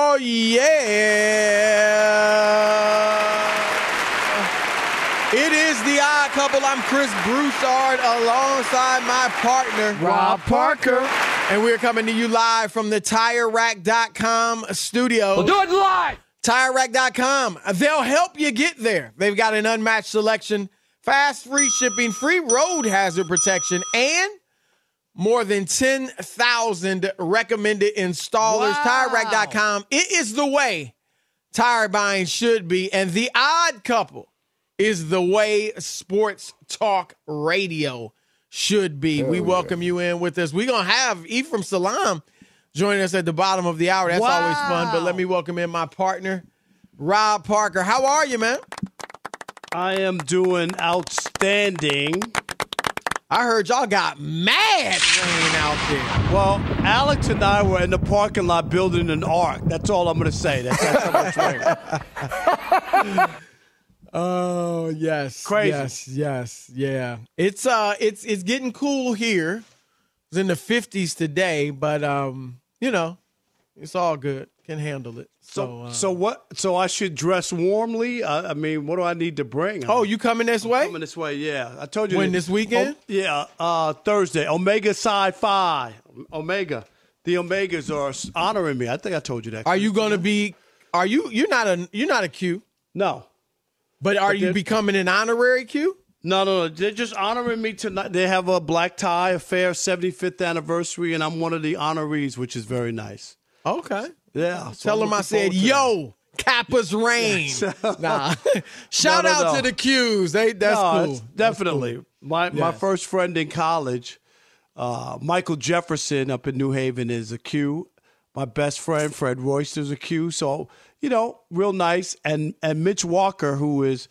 Oh, yeah. It is the odd couple. I'm Chris Broussard alongside my partner, Rob Parker. And we're coming to you live from the TireRack.com studio. We'll do it live. TireRack.com. They'll help you get there. They've got an unmatched selection, fast, free shipping, free road hazard protection, and more than 10,000 recommended installers. Wow. TireRack.com. It is the way tire buying should be. And the odd couple is the way sports talk radio should be. we welcome you in with us. We're going to have Ephraim Salaam joining us at the bottom of the hour. That's always fun. But let me welcome in my partner, Rob Parker. How are you, man? I am doing outstanding. I heard y'all got mad rain out there. Well, Alex and I were in the parking lot building an ark. That's all I'm going to say. That's, that's how much rain. Oh yes, Crazy. Yes, yes, yeah. It's uh, it's it's getting cool here. It's in the fifties today, but um, you know, it's all good. Can handle it. So, uh, so what? So I should dress warmly? I, I mean, what do I need to bring? oh, you coming this way? coming this way? Yeah, I told you. When, that- this weekend? Oh, yeah, uh, Thursday. Omega Psi Phi. Omega. The Omegas are honoring me. I think I told you that. Are you going to be? Are you? You're not a. You're not a Q. No, But are But you becoming an honorary Q? No, no, no. They're just honoring me tonight. They have a black tie affair 75th anniversary, and I'm one of the honorees, which is very nice. Okay. Yeah. Tell them I said, yo, Kappa's reign. nah. Shout No, no, out no. to the Qs. They, that's cool. Definitely. My my Yes. first friend in college, uh, Michael Jefferson up in New Haven is a Q. My best friend Fred Royster's a Q. So you know, real nice. And and Mitch Walker, who is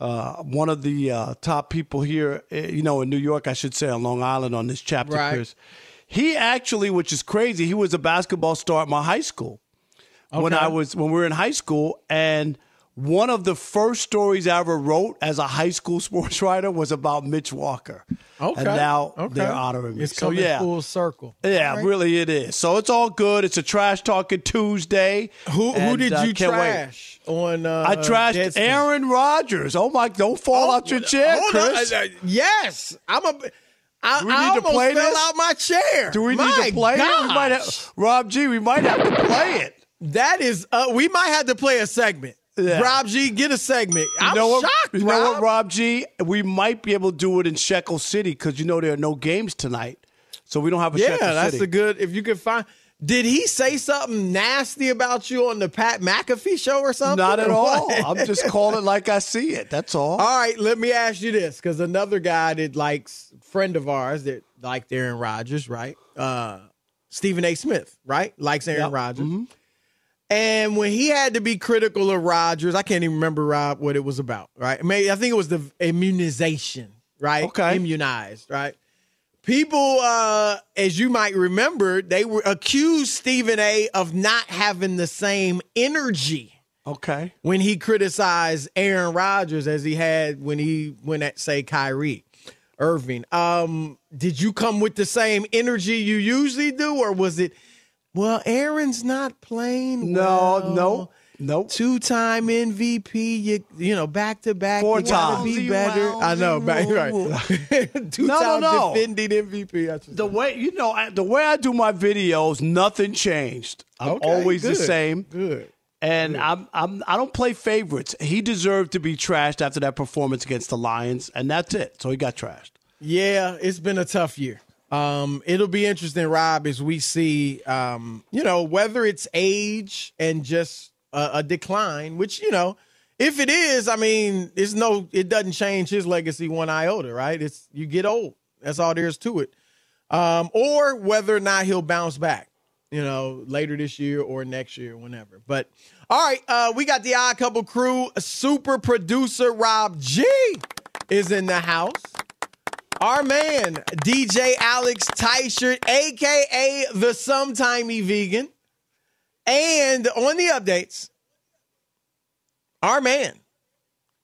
uh, one of the uh, top people here, eh, you know, in New York, I should say, on Long Island on this chapter. Right. Chris. He actually, which is crazy, he was a basketball star at my high school when I was when we were in high school, and one of the first stories I ever wrote as a high school sports writer was about Mitch Walker. Okay. and now okay. they're honoring me. It's so coming yeah, full circle. yeah, right. really it is. So it's all good. It's a trash talking Tuesday. Who who and, did uh, you can't trash on? Uh, I trashed Deadspin? Aaron Rodgers. Oh my! Don't fall Oh, out your chair, on. Chris. Uh, uh, yes, I'm a. I, Do we I to almost play fell this? out my chair. Do we My need to play it? We might have, Rob G. We might have to play it. That is, uh, we might have to play a segment. Yeah. Rob G, get a segment. I'm you know what, shocked, You Rob. know what, Rob G? We might be able to do it in Shekel City because you know there are no games tonight, so we don't have a Shekel City. Yeah, Shekel that's City. a good. If you can find, did he say something nasty about you on the Pat McAfee show or something? Not at all. I'm just calling it like I see it. That's all. All right, let me ask you this, because another guy that likes friend of ours that liked Aaron Rodgers, right? Uh, Stephen A. Smith, right? Likes Aaron Yep. Rodgers. Mm-hmm. And when he had to be critical of Rodgers, I can't even remember Rob what it was about, right? Maybe I think it was the immunization, right? Okay. Immunized, right? People, uh, as you might remember, they were accused Stephen A. of not having the same energy Okay. when he criticized Aaron Rodgers as he had when he went at say Kyrie Irving. Um, did you come with the same energy you usually do, or was it? Well, Aaron's not playing. No, well. no, nope. Two-time MVP, you you know, back to back. Four times. be better. I know, back, right? Two-time no. defending MVP. I should The say. way you know, I- the way I do my videos, nothing changed. I'm Okay, always the good, same. Good. And I'm, I'm I don't play favorites. He deserved to be trashed after that performance against the Lions, and that's it. So he got trashed. Yeah, it's been a tough year. Um, it'll be interesting, Rob, as we see, um, you know, whether it's age and just a, a decline, which you know, if it is, I mean, it's no, it doesn't change his legacy one iota, right? It's you get old. That's all there is to it. Um, or whether or not he'll bounce back, you know, later this year or next year, whenever. But all right, uh, we got the Odd Couple crew. Super producer Rob G is in the house. Our man, DJ Alex Teichert, aka the sometimey vegan. And on the updates, our man,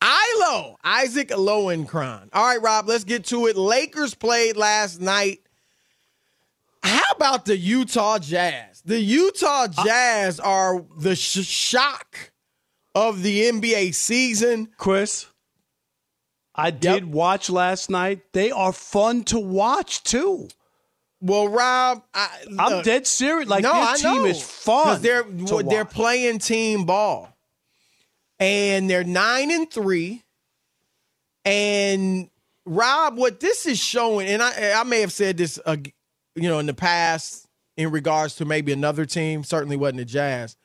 Ilo, Isaac Lowenkron. All right, Rob, let's get to it. Lakers played last night. About the Utah Jazz? The Utah Jazz are the sh- shock of the NBA season. Chris, I did watch last night. They are fun to watch too. Well, Rob, I, I'm look, dead serious. Like no, I this team know. is fun. They're they're playing team ball, and they're nine and three. And Rob, what this is showing, and I I may have said this, uh, you know, in the past in regards to maybe another team, certainly wasn't the Jazz,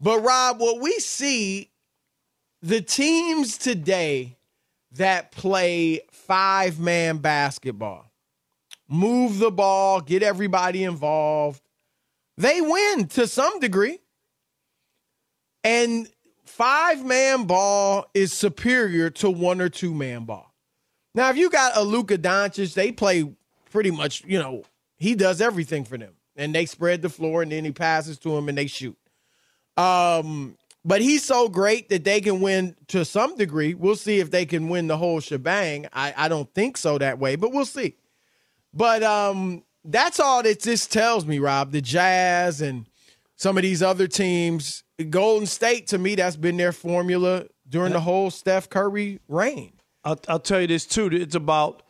but Rob, what we see, the teams today that play five man basketball move the ball, get everybody involved. They win to some degree. And five man ball is superior to one or two man ball. Now, if you got a Luka Doncic, they play pretty much, you know, he does everything for them. And they spread the floor and then he passes to him and they shoot. Um, but he's so great that they can win to some degree. We'll see if they can win the whole shebang. I, I don't think so that way, but we'll see. But um, that's all that this tells me, Rob. The Jazz and some of these other teams, Golden State, to me, that's been their formula during the whole Steph Curry reign. I'll, I'll tell you this too. It's about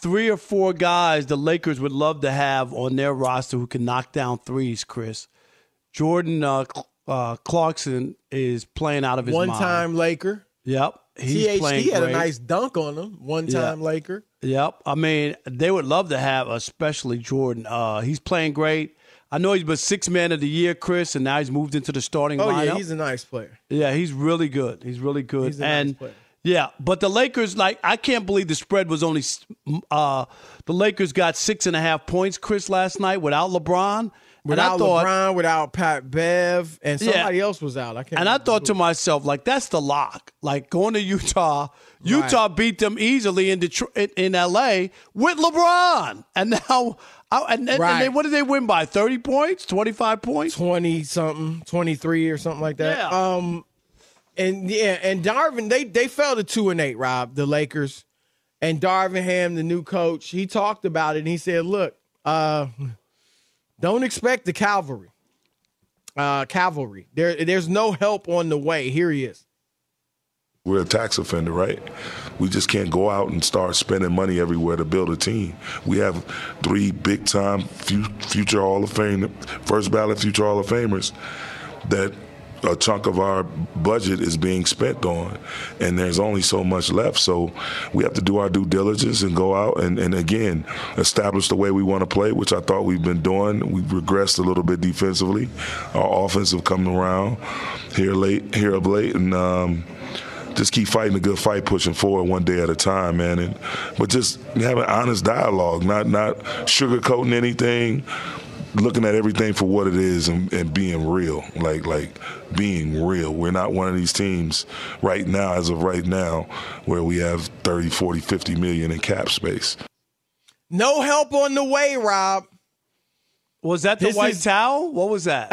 three or four guys the Lakers would love to have on their roster who can knock down threes. Chris Jordan uh, uh, Clarkson is playing out of his One time Laker. Yep. He's playing had great. a nice dunk on him, one time Laker. Yep. I mean, they would love to have, especially Jordan. Uh, he's playing great. I know he's been six man of the year, Chris, and now he's moved into the starting Oh lineup. yeah, he's a nice player. Yeah, he's really good. He's really good. He's a nice player. Yeah, but the Lakers, like, I can't believe the spread was only. Uh, the Lakers got six and a half points, Chris, last night without LeBron. Without thought, LeBron, without Pat Bev, and Yeah. somebody else was out. I can't. And I thought who. to myself, like, that's the lock. Like going to Utah, Utah beat them easily in Detroit, in, L.A. with LeBron, and now, I- and, and, and they, what did they win by? Thirty points, twenty five points. twenty something, twenty three or something like that. Yeah. Um, and yeah, and Darvin they they fell to two and eight. Rob the Lakers, and Darvin Ham, the new coach, he talked about it. and He said, "Look, uh, don't expect the cavalry. Uh, cavalry. There, there's no help on the way. Here he is. We're a tax offender, right? We just can't go out and start spending money everywhere to build a team. We have three big time future Hall of Fame, first ballot future Hall of Famers that a chunk of our budget is being spent on, and there's only so much left. So we have to do our due diligence and go out and, and again establish the way we want to play, which I thought we've been doing. We've regressed a little bit defensively. Our offense have come around here late, here of late, and. Um, just keep fighting a good fight, pushing forward one day at a time, man. And but just having honest dialogue, not not sugarcoating anything, looking at everything for what it is, and, and being real, like like being real. We're not one of these teams right now, as of right now, where we have 30, 40, 50 million in cap space. No help on the way, Rob. Was that the This white is- towel? What was that?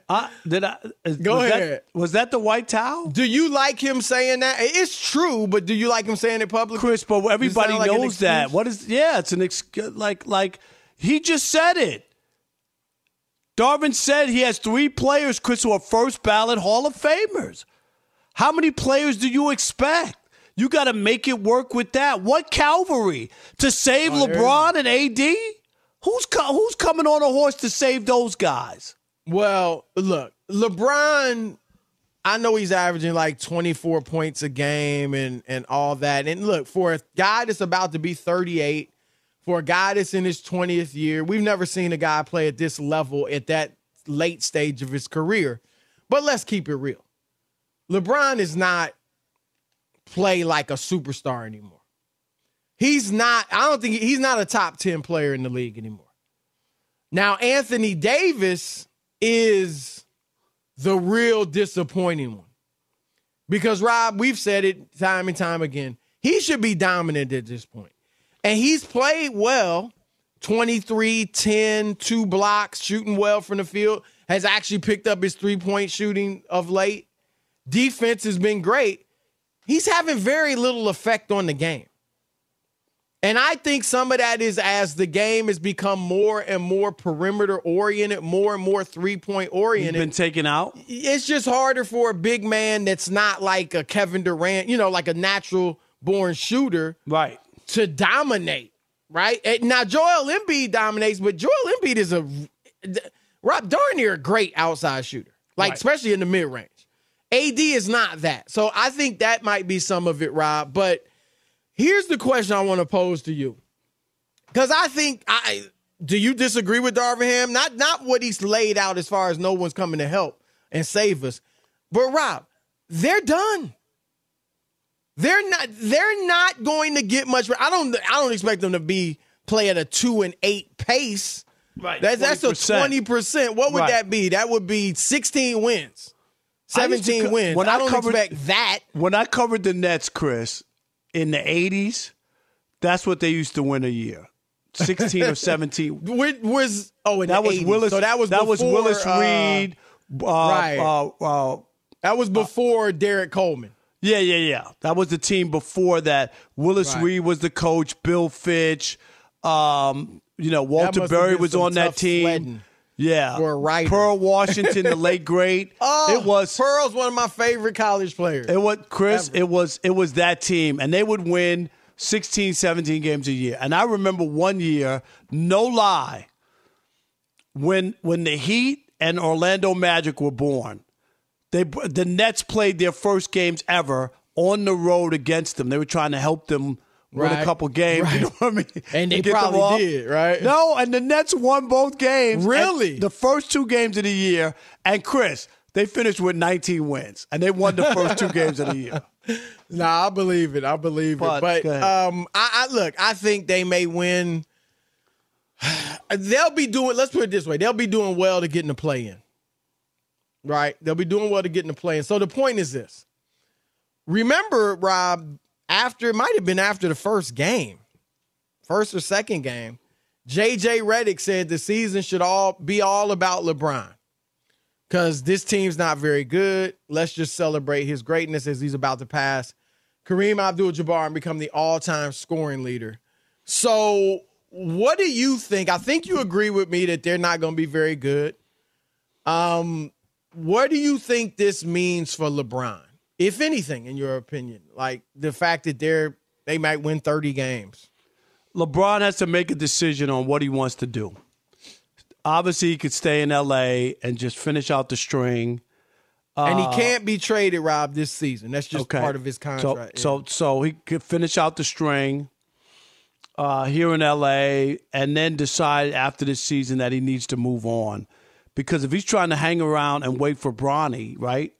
uh, did I? Go was that- ahead. was that the white towel? Do you like him saying that? It's true, but do you like him saying it publicly? Chris, but everybody sound like knows that. What is? Yeah, it's an ex- like like he just said it. Darvin said he has three players, Chris, who are first ballot Hall of Famers. How many players do you expect? You got to make it work with that. What Calvary to save Oh, LeBron and AD? Who's co- who's coming on a horse to save those guys? Well, look, LeBron, I know he's averaging like 24 points a game and and all that. And look, for a guy that's about to be 38, for a guy that's in his 20th year, we've never seen a guy play at this level at that late stage of his career. But let's keep it real. LeBron is not play like a superstar anymore. He's not, I don't think he's not a top 10 player in the league anymore. Now, Anthony Davis is the real disappointing one. Because, Rob, we've said it time and time again. He should be dominant at this point. And he's played well 23, 10, two blocks, shooting well from the field, has actually picked up his three point shooting of late. Defense has been great. He's having very little effect on the game. And I think some of that is as the game has become more and more perimeter oriented, more and more three point He's oriented. been taken out. it's just harder for a big man that's not like a Kevin Durant, you know, like a natural born shooter Right. To dominate, right? And now Joel Embiid dominates, but Joel Embiid is a Rob darn near a great outside shooter, like Right. especially in the mid range. AD is not that, so I think that might be some of it, Rob. But here's the question I want to pose to you, because I think I do you disagree with Darvin Ham? Not not what he's laid out as far as no one's coming to help and save us, but Rob, they're done. They're not. They're not going to get much. I don't. I don't expect them to be play at a two and eight pace. Right. That's that's a 20%. What would Right. that be? That would be sixteen wins, seventeen co- wins. when I I don't covered- expect that. When I covered the Nets, Chris, in the '80s, that's what they used to win a year, sixteen or seventeen. Where, was oh That the was 80s. Willis. So that was that was Willis uh, Reed. Uh, right. Uh, uh, That was before Derrick Coleman. Yeah, yeah, yeah. That was the team before that. Willis Right. Reed was the coach. Bill Fitch. Um, you know, Walter Berry was on that team. Yeah. for a. Pearl Washington, the late great. Oh, it was Pearl's one of my favorite college players. It was Chris. Ever. It was it was that team, and they would win 16, 17 games a year. And I remember one year, no lie, when when the Heat and Orlando Magic were born, they the Nets played their first games ever on the road against them. They were trying to help them win Right. a couple games. Right. You know what I mean? And they To get them probably did, right? No, and the Nets won both games. Really? The first two games of the year. And Chris, they finished with 19 wins, and they won the first two games of the year. Nah, I believe it. I believe But, it. But um, I, I look. I think they may win. They'll be doing. Let's put it this way. They'll be doing well to get in the play in. Right. They'll be doing well to get in the play in. So the point is this. Remember, Rob. After it might have been after the first game, first or second game. JJ Redick said the season should all be all about LeBron because this team's not very good. Let's just celebrate his greatness as he's about to pass Kareem Abdul Jabbar and become the all time scoring leader. So, what do you think? I think you agree with me that they're not going to be very good. Um, what do you think this means for LeBron, if anything, in your opinion? Like the fact that they're they might win 30 games. LeBron has to make a decision on what he wants to do. Obviously, he could stay in LA and just finish out the string. and he can't be traded, Rob, this season. That's just Okay. part of his contract. So, so, so he could finish out the string uh, here in LA, and then decide after this season that he needs to move on. Because if he's trying to hang around and wait for Bronny, right,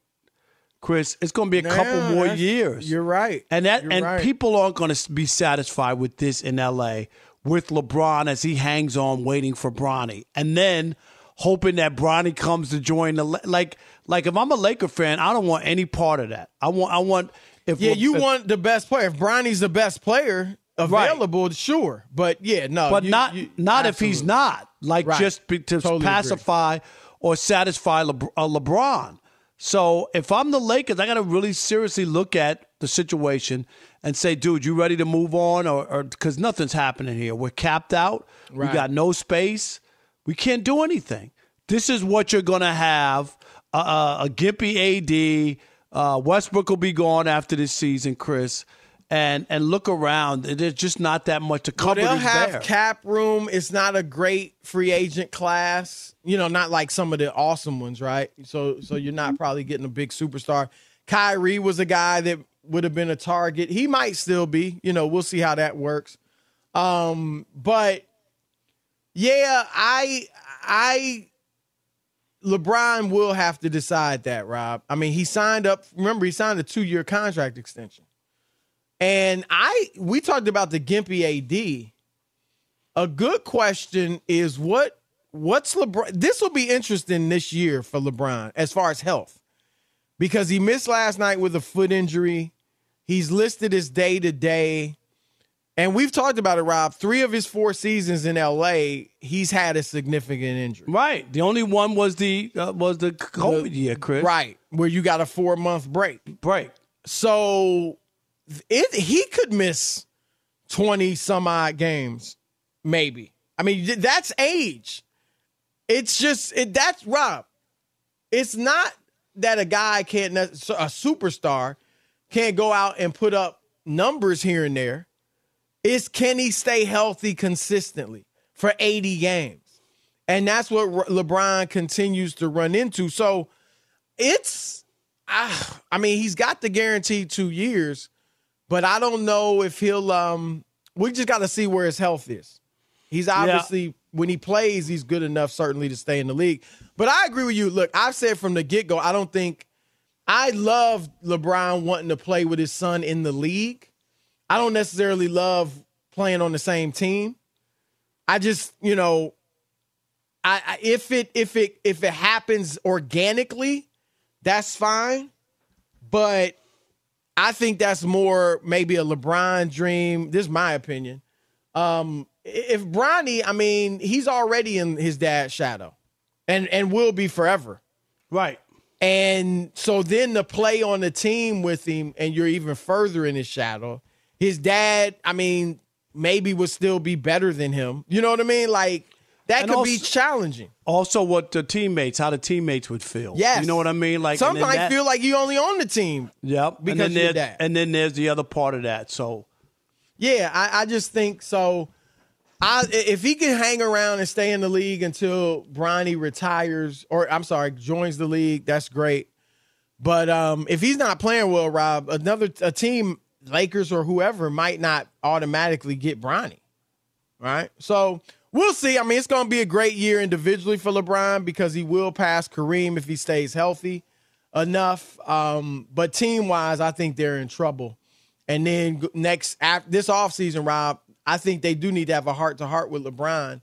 Chris, it's going to be a couple more years. You're right. and that You're and right. people aren't going to be satisfied with this in LA with LeBron as he hangs on waiting for Bronny, and then hoping that Bronny comes to join the like like if I'm a Laker fan, I don't want any part of that. I want I want if Yeah, Le- you if- want the best player. If Bronny's the best player available, sure. But yeah, no. but you- not you- not if he's not like Right. just be, to Totally agree. pacify or satisfy Le, uh, LeBron. So if I'm the Lakers, I got to really seriously look at the situation and say, dude, you ready to move on, or because nothing's happening here. We're capped out. We got no space. We can't do anything. This is what you're gonna have: uh, uh, a gimpy AD. Uh, Westbrook will be gone after this season, Chris. And and look around. There's just not that much to Well, cover. they'll have there. cap room. It's not a great free agent class. You know, not like some of the awesome ones, right? So, so you're not probably getting a big superstar. Kyrie was a guy that would have been a target. He might still be. You know, we'll see how that works. Um, but yeah, I, I, LeBron will have to decide that, Rob. I mean, he signed up. Remember, he signed a two-year contract extension. And I we talked about the Gimpy AD. A good question is what what's LeBron this will be interesting this year for LeBron as far as health. Because he missed last night with a foot injury. He's listed as day to day. And we've talked about it, Rob. Three of his four seasons in LA, he's had a significant injury. Right. The only one was the uh, was the COVID year, Chris. Right. Where you got a four month break. Break. So it he could miss 20 some odd games, maybe. I mean, that's age. It's just it that's Rob. It's not that a guy can't a superstar can't go out and put up numbers here and there. It's can he stay healthy consistently for 80 games? And that's what LeBron continues to run into. So it's ah, I mean, he's got the guaranteed two years, but I don't know if he'll. Um, we just got to see where his health is. He's obviously when he plays, he's good enough certainly to stay in the league. But I agree with you. Look, I've said from the get go, I don't think I love LeBron wanting to play with his son in the league. I don't necessarily love playing on the same team. I just, you know, I, I if it if it if it happens organically, that's fine. But I think that's more maybe a LeBron dream. This is my opinion. Um, if Bronny, I mean, he's already in his dad's shadow, and and will be forever. Right. And so then to play on the team with him, and you're even further in his shadow. His dad, I mean, maybe would still be better than him. You know what I mean? Like that And could be challenging. Also, what the teammates, how the teammates would feel. Yes. You know what I mean? Like some might that- feel like you only on the team. Yep. because and then there- And then there's the other part of that. So Yeah, I, I just think so. I if he can hang around and stay in the league until Bronny retires, or I'm sorry, joins the league, that's great. But um, if he's not playing well, Rob, another a team, Lakers or whoever, might not automatically get Bronny. Right? So we'll see. I mean, it's going to be a great year individually for LeBron because he will pass Kareem if he stays healthy enough. Um, but team wise, I think they're in trouble. And then next after this offseason, Rob, I think they do need to have a heart to heart with LeBron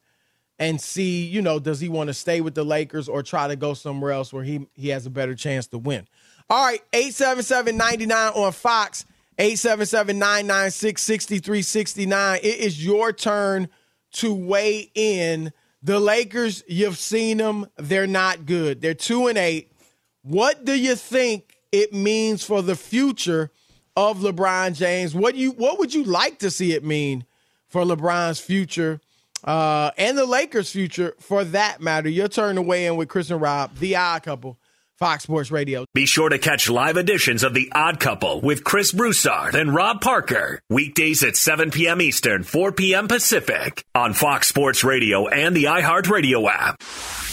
and see, you know, does he want to stay with the Lakers or try to go somewhere else where he he has a better chance to win. All right, 877-99 on Fox, 877-996-6369. It is your turn to weigh in. The Lakers, you've seen them, they're not good. They're 2 and 8. What do you think it means for the future of LeBron James? What you what would you like to see it mean for LeBron's future uh, and the Lakers' future for that matter? Your turn to weigh in with Chris and Rob, the odd couple. Fox Sports Radio. Be sure to catch live editions of The Odd Couple with Chris Broussard and Rob Parker. Weekdays at 7 p.m. Eastern, 4 p.m. Pacific on Fox Sports Radio and the iHeartRadio app.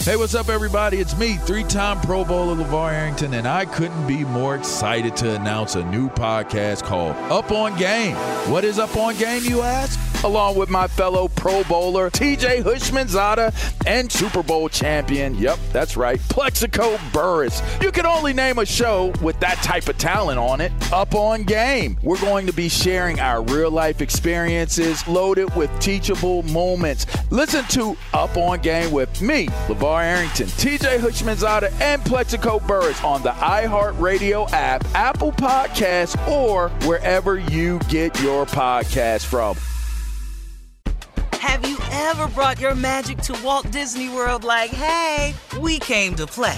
Hey, what's up, everybody? It's me, three time Pro Bowler LaVar Arrington, and I couldn't be more excited to announce a new podcast called Up on Game. What is Up on Game, you ask? Along with my fellow Pro Bowler, TJ Houshmandzadeh and Super Bowl champion, yep, that's right, Plaxico You can only name a show with that type of talent on it. Up on Game. We're going to be sharing our real life experiences loaded with teachable moments. Listen to Up on Game with me, LaVar Arrington, TJ Houshmandzadeh, and Plaxico Burress on the iHeartRadio app, Apple Podcasts, or wherever you get your podcast from. Have you ever brought your magic to Walt Disney World like, hey, we came to play?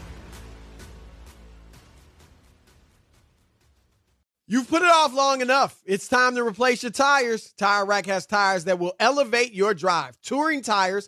You've put it off long enough. It's time to replace your tires. Tire Rack has tires that will elevate your drive. Touring tires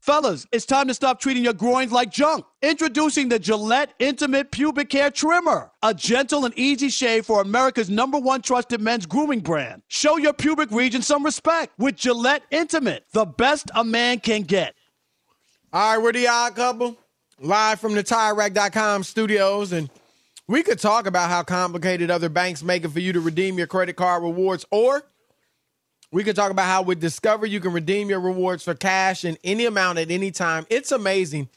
Fellas, it's time to stop treating your groins like junk. Introducing the Gillette Intimate Pubic Hair Trimmer, a gentle and easy shave for America's number one trusted men's grooming brand. Show your pubic region some respect with Gillette Intimate, the best a man can get. All right, we're the odd couple, live from the TireRack.com studios, and we could talk about how complicated other banks make it for you to redeem your credit card rewards, or we could talk about how with Discover you can redeem your rewards for cash in any amount at any time. It's amazing.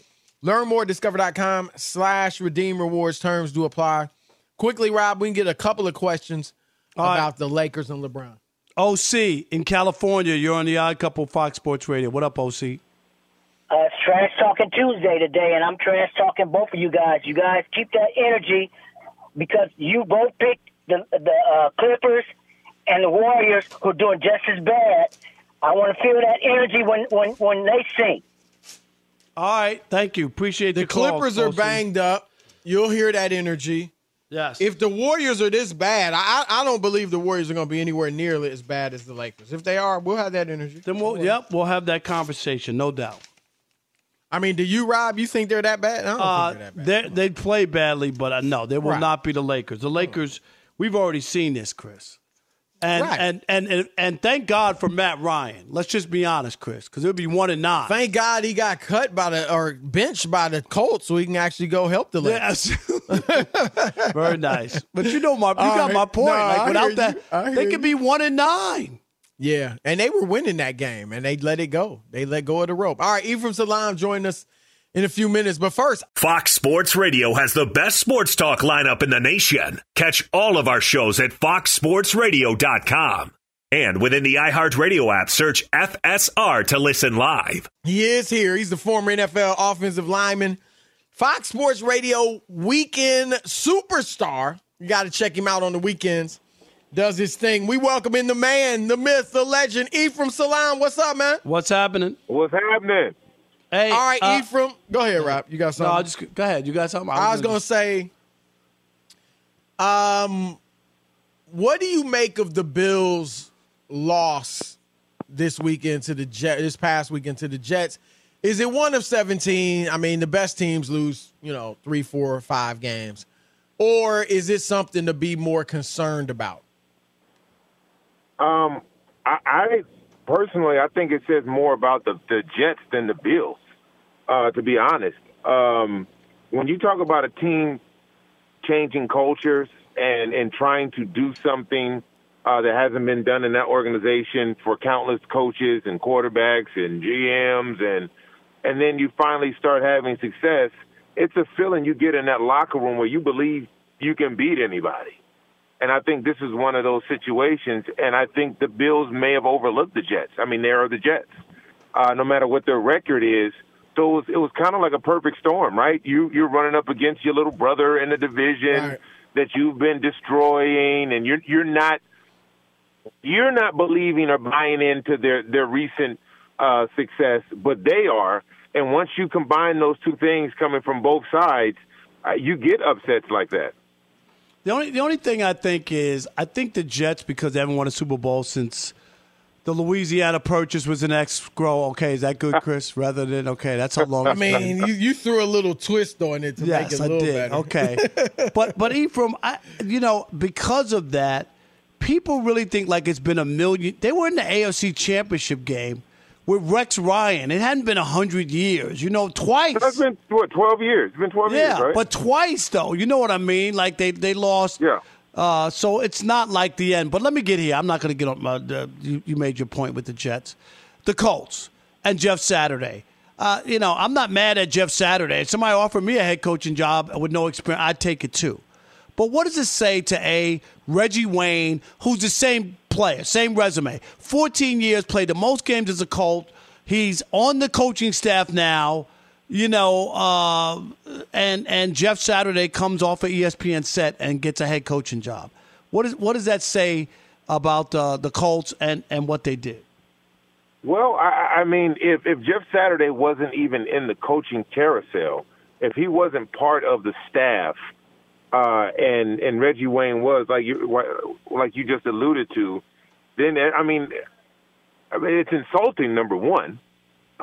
Learn more at discover.com slash redeem rewards. Terms do apply. Quickly, Rob, we can get a couple of questions All right. about the Lakers and LeBron. OC in California, you're on the Odd Couple Fox Sports Radio. What up, OC? Uh, it's Trash Talking Tuesday today, and I'm trash talking both of you guys. You guys keep that energy because you both picked the the uh, Clippers and the Warriors, who are doing just as bad. I want to feel that energy when when when they sing. All right, thank you. Appreciate The the call, Clippers are banged up. You'll hear that energy. Yes. If the Warriors are this bad, I I don't believe the Warriors are going to be anywhere nearly as bad as the Lakers. If they are, we'll have that energy. then we'll, yep, we'll have that conversation, no doubt. I mean, do you, Rob? You think they're that bad? I don't Uh, think they're that bad. they they play badly, but uh, no, they will Right. not be the Lakers. The Lakers, we've already seen this, Chris. And, Right. and, and and and thank God for Matt Ryan. Let's just be honest, Chris, because it'll be one and nine. Thank God he got cut by the or benched by the Colts, so he can actually go help the Lakers. Yes. Very nice. But you know my you All got right. my point. No, like without that, they could be one and nine. Yeah, and they were winning that game, and they let it go. They let go of the rope. All right, Ephraim Salaam join us in a few minutes, but first, Fox Sports Radio has the best sports talk lineup in the nation. Catch all of our shows at foxsportsradio.com. And within the iHeartRadio app, search FSR to listen live. he is here. He's the former NFL offensive lineman, Fox Sports Radio weekend superstar. You got to check him out on the weekends. Does his thing. We welcome in the man, the myth, the legend, Ephraim Salaam. What's up, man? What's happening? What's happening? Hey, All right, uh, Ephraim. Go ahead, Rob. You got No, something? I'll just go ahead. You got something? I was gonna say, um, what do you make of the Bills' loss this weekend to the Jet? This past weekend to the Jets? Is it one of seventeen? I mean, the best teams lose, you know, three, four, five games, or is it something to be more concerned about? Um, I, I personally, I think it says more about the, the Jets than the Bills. Uh, to be honest, um, when you talk about a team changing cultures and and trying to do something uh, that hasn't been done in that organization for countless coaches and quarterbacks and GMs and and then you finally start having success, it's a feeling you get in that locker room where you believe you can beat anybody. And I think this is one of those situations. And I think the Bills may have overlooked the Jets. I mean, they are the Jets, uh, no matter what their record is. So it was, it was kind of like a perfect storm, right? You you're running up against your little brother in the division Right. that you've been destroying, and you're you're not you're not believing or buying into their their recent uh, success, but they are. And once you combine those two things coming from both sides, uh, you get upsets like that. The only the only thing I think is I think the Jets because they haven't won a Super Bowl since the Louisiana Purchase was an ex grow. Okay, is that good, uh, Chris? Rather than okay, that's how long. I mean, you, you threw a little twist on it to yes, make it a little did. better. Okay, but but Ephraim, I, you know, because of that, people really think like it's been a million. They were in the AFC Championship game with Rex Ryan. It hadn't been a hundred years, you know, twice. That's been what twelve years. It's been twelve yeah, years, right? but twice though. You know what I mean? Like they they lost. Yeah. Uh, so it's not like the end. But let me get here. I'm not going to get on. My, uh, you, you made your point with the Jets, the Colts, and Jeff Saturday. Uh, you know, I'm not mad at Jeff Saturday. If somebody offered me a head coaching job with no experience, I'd take it too. But what does it say to a Reggie Wayne, who's the same player, same resume, 14 years, played the most games as a Colt. He's on the coaching staff now you know, uh, and and Jeff Saturday comes off an ESPN set and gets a head coaching job. What is what does that say about uh, the Colts and and what they did? Well, I, I mean, if if Jeff Saturday wasn't even in the coaching carousel, if he wasn't part of the staff, uh, and and Reggie Wayne was like you like you just alluded to, then I mean, I mean it's insulting. Number one.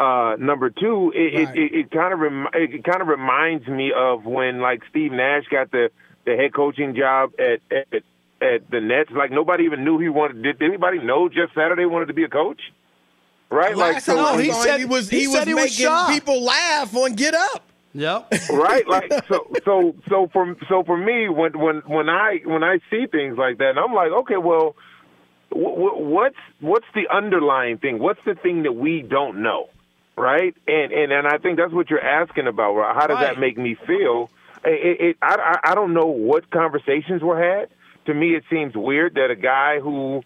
Uh, number two, it Right. it, it, it kind of rem- it kind of reminds me of when like Steve Nash got the the head coaching job at at, at the Nets. Like nobody even knew he wanted. Did anybody know Jeff Saturday wanted to be a coach? Right? like so, time I he saw said- he was he he, said was he was making people laugh on Get Up. Yep. right like so so so for so for me when when when i when i see things like that and i'm like okay well w- w- what's what's the underlying thing what's the thing that we don't know right and and and i think that's what you're asking about right? how does Right. that make me feel it, it I, I i don't know what conversations were had to me it seems weird that a guy who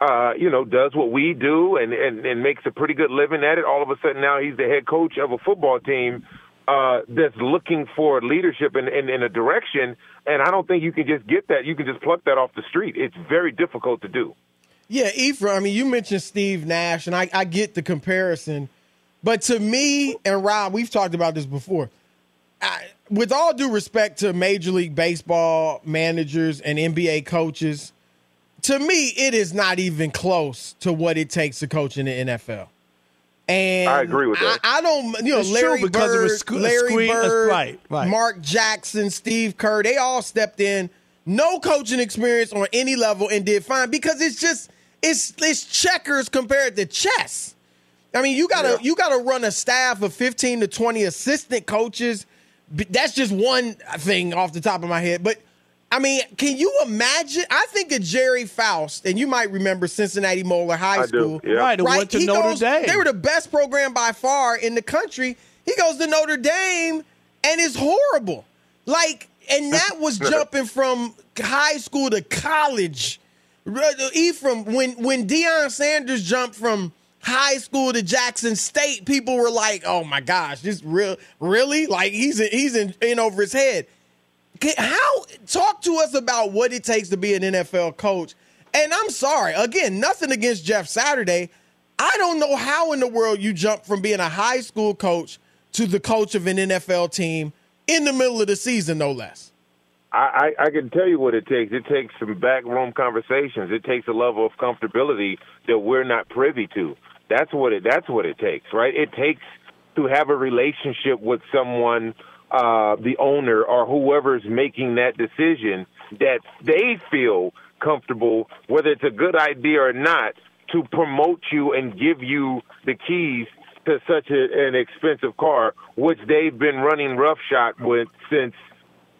uh, you know, does what we do and, and, and makes a pretty good living at it. All of a sudden now he's the head coach of a football team uh, that's looking for leadership in, in, in a direction. And I don't think you can just get that. You can just pluck that off the street. It's very difficult to do. Yeah, Ephraim, I mean, you mentioned Steve Nash, and I, I get the comparison. But to me and Rob, we've talked about this before. I, with all due respect to Major League Baseball managers and NBA coaches, to me, it is not even close to what it takes to coach in the NFL. And I agree with that. I, I don't, you know, It's true Larry because it Bird, was sc- a Larry screen- uh, Bird, right, right. Mark Jackson, Steve Kerr, they all stepped in, no coaching experience on any level, and did fine because it's just it's it's checkers compared to chess. I mean, you gotta Yeah. you gotta run a staff of fifteen to twenty assistant coaches. That's just one thing off the top of my head, but. I mean, can you imagine? I think of Gerry Faust, and you might remember Cincinnati Moeller High I do, School. yeah. Right, who went to He Notre goes- Dame. They were the best program by far in the country. He goes to Notre Dame and is horrible. Like, and that was jumping from high school to college. Ephraim, when when Deion Sanders jumped from high school to Jackson State, people were like, "Oh my gosh, this real really like he's in, he's in, in over his head." How talk to us about what it takes to be an NFL coach? And I'm sorry, again, nothing against Jeff Saturday. I don't know how in the world you jump from being a high school coach to the coach of an NFL team in the middle of the season, no less. I, I, I can tell you what it takes. It takes some backroom conversations. It takes a level of comfortability that we're not privy to. That's what it. That's what it takes, right? It takes to have a relationship with someone, uh, the owner or whoever's making that decision, that they feel comfortable, whether it's a good idea or not, to promote you and give you the keys to such a, an expensive car, which they've been running roughshod with since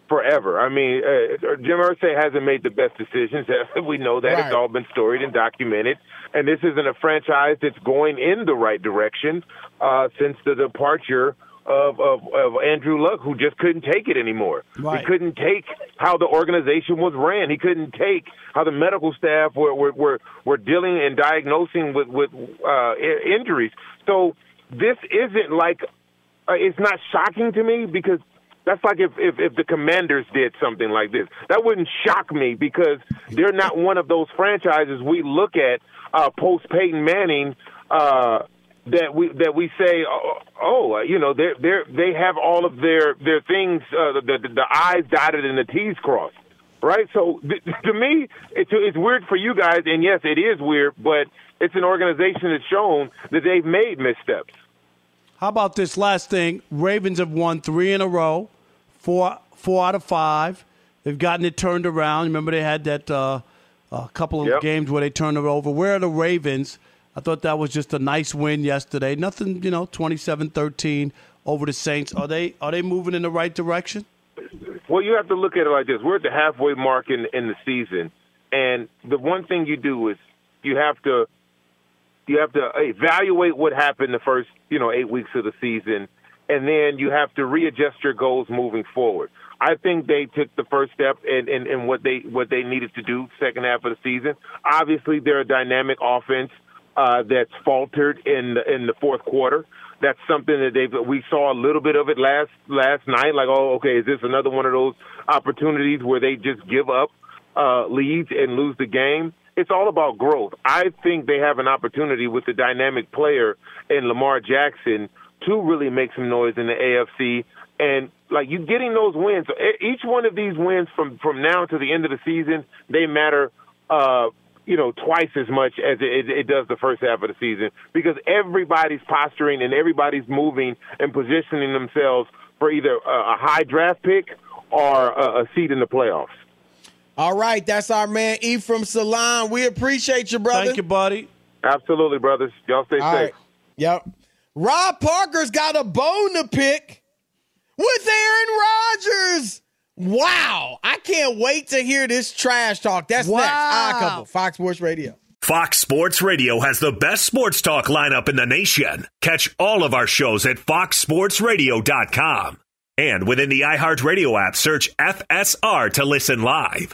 forever. I mean, uh, Jim Irsay hasn't made the best decisions. we know that Right. it's all been storied and documented. And this isn't a franchise that's going in the right direction uh, since the departure of, of of Andrew Luck, who just couldn't take it anymore. Right. He couldn't take how the organization was ran. He couldn't take how the medical staff were were were, were dealing and diagnosing with with uh, injuries. So this isn't like uh, it's not shocking to me because that's like if, if if the commanders did something like this that wouldn't shock me because they're not one of those franchises we look at uh post Peyton Manning uh that we that we say oh, oh uh, you know they they they have all of their their things uh, the, the the I's dotted and the T's crossed right? So th- to me, it's, it's weird for you guys, and yes, it is weird, but it's an organization that's shown that they've made missteps. How about this last thing? Ravens have won three in a row, four four out of five. They've gotten it turned around. Remember, they had that uh, a couple of Yep. games where they turned it over. Where are the Ravens? I thought that was just a nice win yesterday. Nothing, you know, 27-13 over the Saints. Are they are they moving in the right direction? Well, you have to look at it like this: we're at the halfway mark in in the season, and the one thing you do is you have to you have to evaluate what happened the first you know eight weeks of the season, and then you have to readjust your goals moving forward. I think they took the first step in, in, in what they what they needed to do second half of the season. Obviously, they're a dynamic offense uh, that's faltered in the, in the fourth quarter. That's something that they we saw a little bit of it last last night. Like, oh, okay, is this another one of those opportunities where they just give up uh, leads and lose the game? It's all about growth. I think they have an opportunity with the dynamic player in Lamar Jackson to really make some noise in the AFC. And like you getting those wins, each one of these wins from from now to the end of the season, they matter. Uh, you know, twice as much as it, it does the first half of the season because everybody's posturing and everybody's moving and positioning themselves for either a, high draft pick or a seat in the playoffs. All right, that's our man Ephraim Salaam. We appreciate you, brother. Thank you, buddy. Absolutely, brothers. Y'all stay All safe. right. Yep. Rob Parker's got a bone to pick with Aaron Rodgers. Wow. I can't wait to hear this trash talk. That's next. Wow. Odd Couple, Fox Sports Radio. Fox Sports Radio has the best sports talk lineup in the nation. Catch all of our shows at foxsportsradio.com. And within the iHeartRadio app, search FSR to listen live.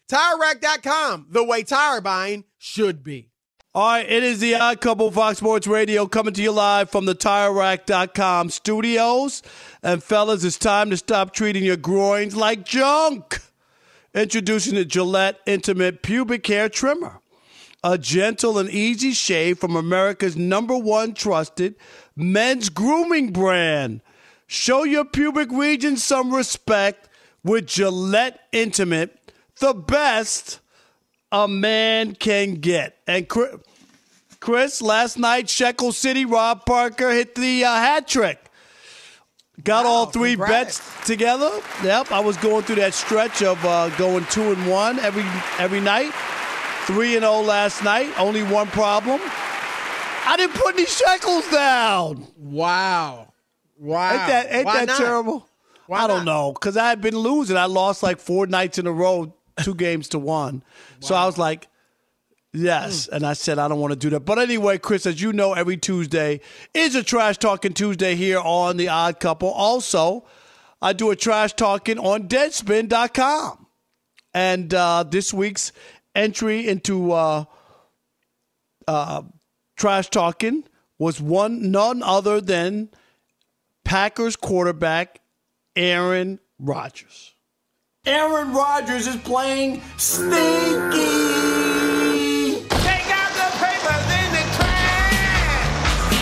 TireRack.com, the way tire buying should be. All right, it is the Odd Couple Fox Sports Radio coming to you live from the TireRack.com studios. And fellas, it's time to stop treating your groins like junk. Introducing the Gillette Intimate Pubic Hair Trimmer. A gentle and easy shave from America's number one trusted men's grooming brand. Show your pubic region some respect with Gillette Intimate, the best a man can get. And Chris, last night, Shekel City, Rob Parker hit the uh, hat trick. Got wow, all three congrats. bets together. Yep, I was going through that stretch of uh, going two and one every every night. Three and zero oh last night. Only one problem. I didn't put any shekels down. Wow, wow. Ain't that ain't Why that not? terrible? Why I don't not? know because I had been losing. I lost like four nights in a row, two games to one. So I was like, yes. And I said, I don't want to do that. But anyway, Chris, as you know, every Tuesday is a Trash Talking Tuesday here on The Odd Couple. Also, I do a Trash Talking on Deadspin.com. And uh, this week's entry into uh, uh, Trash Talking was one none other than Packers quarterback Aaron Rodgers. Aaron Rodgers is playing stinky. Take out the papers in the trash.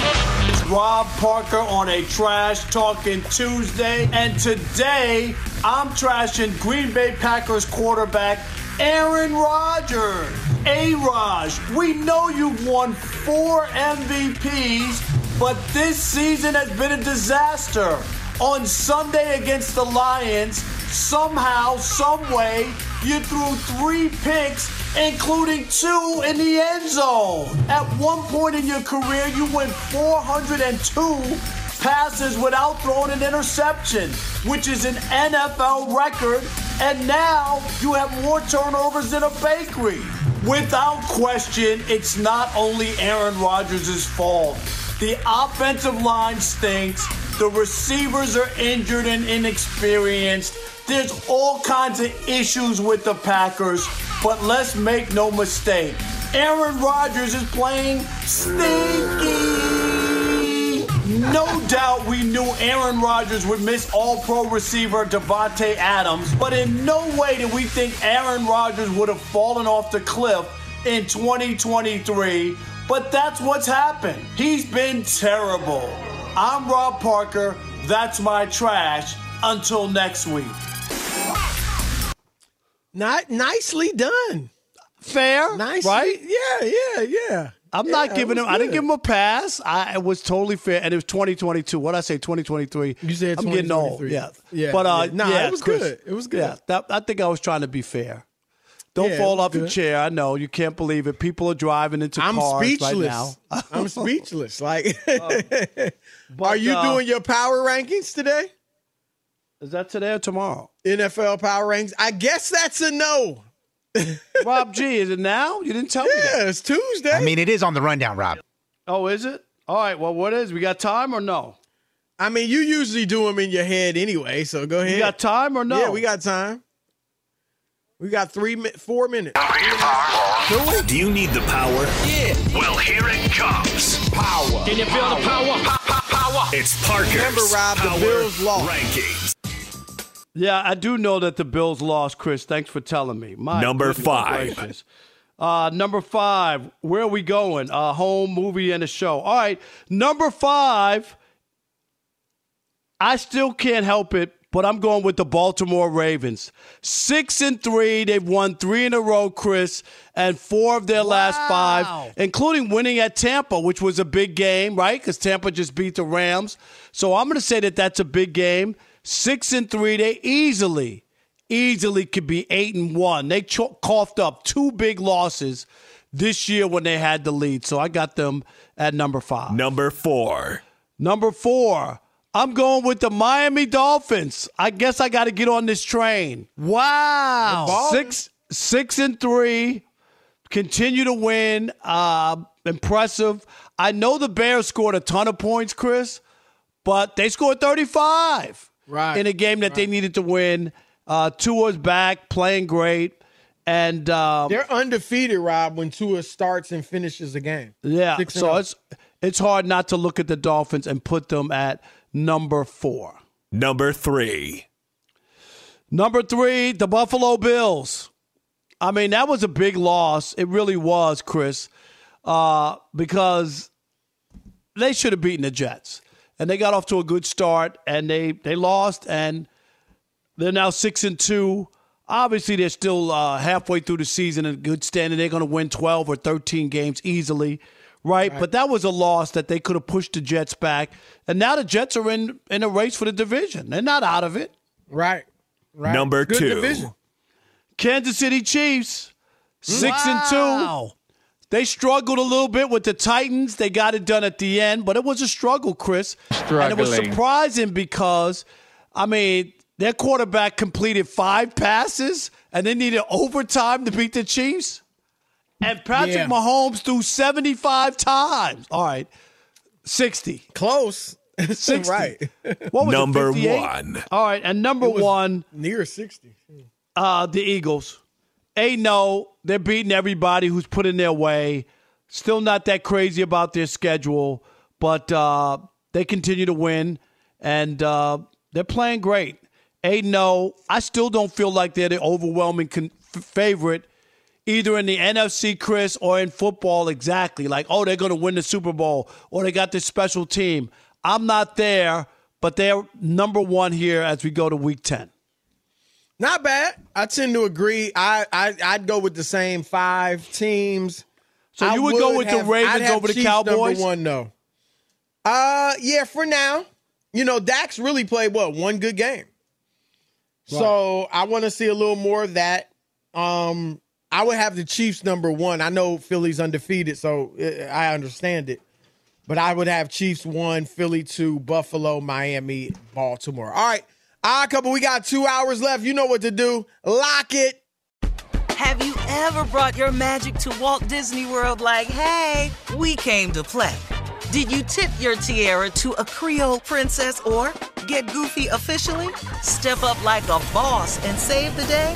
It's Rob Parker on a Trash Talking Tuesday, and today I'm trashing Green Bay Packers quarterback Aaron Rodgers. A Raj, we know you've won four MVPs, but this season has been a disaster. On Sunday against the Lions, somehow, someway, you threw three picks, including two in the end zone. At one point in your career, you went 402 passes without throwing an interception, which is an NFL record. And now you have more turnovers than a bakery. Without question, it's not only Aaron Rodgers' fault. The offensive line stinks. The receivers are injured and inexperienced. There's all kinds of issues with the Packers, but let's make no mistake. Aaron Rodgers is playing stinky. No doubt we knew Aaron Rodgers would miss all pro receiver Davante Adams, but in no way did we think Aaron Rodgers would have fallen off the cliff in 2023. But that's what's happened. He's been terrible. I'm Rob Parker. That's my trash. Until next week. Not nicely done. Fair, Nice, right? Yeah, yeah, yeah. I'm Yeah, not giving was him. I didn't give him a pass. I it was totally fair, and it was 2022. What did I say, 2023. You said I'm getting old. Yeah, Yeah, But uh, yeah. Nah, yeah, it was Chris, good. It was good. Yeah, that, I think I was trying to be fair. Don't Yeah, fall was off your chair. I know you can't believe it. People are driving into I'm cars speechless. right now. I'm speechless. Like, But, are you uh, doing your power rankings today? Is that today or tomorrow? NFL power rankings. I guess that's a no. Rob G, is it now? You didn't tell me that. Yeah, it's Tuesday. I mean, it is on the rundown, Rob. Oh, is it? All right. Well, what is? We got time or no? I mean, you usually do them in your head anyway, so go ahead. We got time or no? Yeah, we got time. We got three, four minutes. Do you need the power? Yeah. Well, here it comes. Power. Can you feel the power? Power. It's Parker's Remember, Rob, the Bills lost. Rankings. Yeah, I do know that the Bills lost, Chris. Thanks for telling me. My Number five. Uh, number five, where are we going? Uh, home, movie, and a show. All right. Number five, I still can't help it, but I'm going with the Baltimore Ravens. Six and three. They've won three in a row, Chris, and four of their last five, including winning at Tampa, which was a big game, right? Because Tampa just beat the Rams. So I'm going to say that that's a big game. Six and three. They easily, easily could be eight and one. They cho- coughed up two big losses this year when they had the lead. So I got them at number five. Number four. Number four, I'm going with the Miami Dolphins. I guess I got to get on this train. Wow. Six, six and three, continue to win. Uh, impressive. I know the Bears scored a ton of points, Chris, but they scored 35 Right. in a game that they needed to win. Uh, Tua's back, playing great, and uh, They're undefeated, Rob, when Tua starts and finishes a game. yeah. Six So oh. it's it's hard not to look at the Dolphins and put them at number four. Number three. Number three, the Buffalo Bills. I mean, that was a big loss. It really was, Chris, uh, because they should have beaten the Jets. And they got off to a good start, and they, they lost, and they're now six and two. Obviously, they're still uh, halfway through the season in good standing. They're going to win 12 or 13 games easily, right? But that was a loss that they could have pushed the Jets back. And now the Jets are in, in a race for the division. They're not out of it. Right. Right. Number Good two. division. Kansas City Chiefs, six Wow. and two. They struggled a little bit with the Titans. They got it done at the end, but it was a struggle, Chris. Struggling. And it was surprising because, I mean, their quarterback completed five passes and they needed overtime to beat the Chiefs. And Patrick Yeah. Mahomes threw 75 times. All right, 60. Close. 60. right. What was Number 58? one. All right, and number one, Near 60. uh, the Eagles. A no, they're beating everybody who's put in their way. Still not that crazy about their schedule, but uh, they continue to win and uh, they're playing great. A no, I still don't feel like they're the overwhelming con- favorite either in the NFC, Chris, or in football exactly. Like, oh, they're going to win the Super Bowl or they got this special team. I'm not there, but they're number one here as we go to week 10. Not bad. I tend to agree. I, I I'd go with the same five teams. So I you would go with the Ravens have over the Cowboys? Number one, though. Uh, yeah. For now, you know, Dak's really played what one good game. So I want to see a little more of that. Um, I would have the Chiefs number one. I know Philly's undefeated, so uh, I understand it. But I would have Chiefs one, Philly two, Buffalo, Miami, Baltimore. All right. All right, couple. We got two hours left. You know what to do. Lock it. Have you ever brought your magic to Walt Disney World like, hey, we came to play? Did you tip your tiara to a Creole princess or get goofy officially? Step up like a boss and save the day?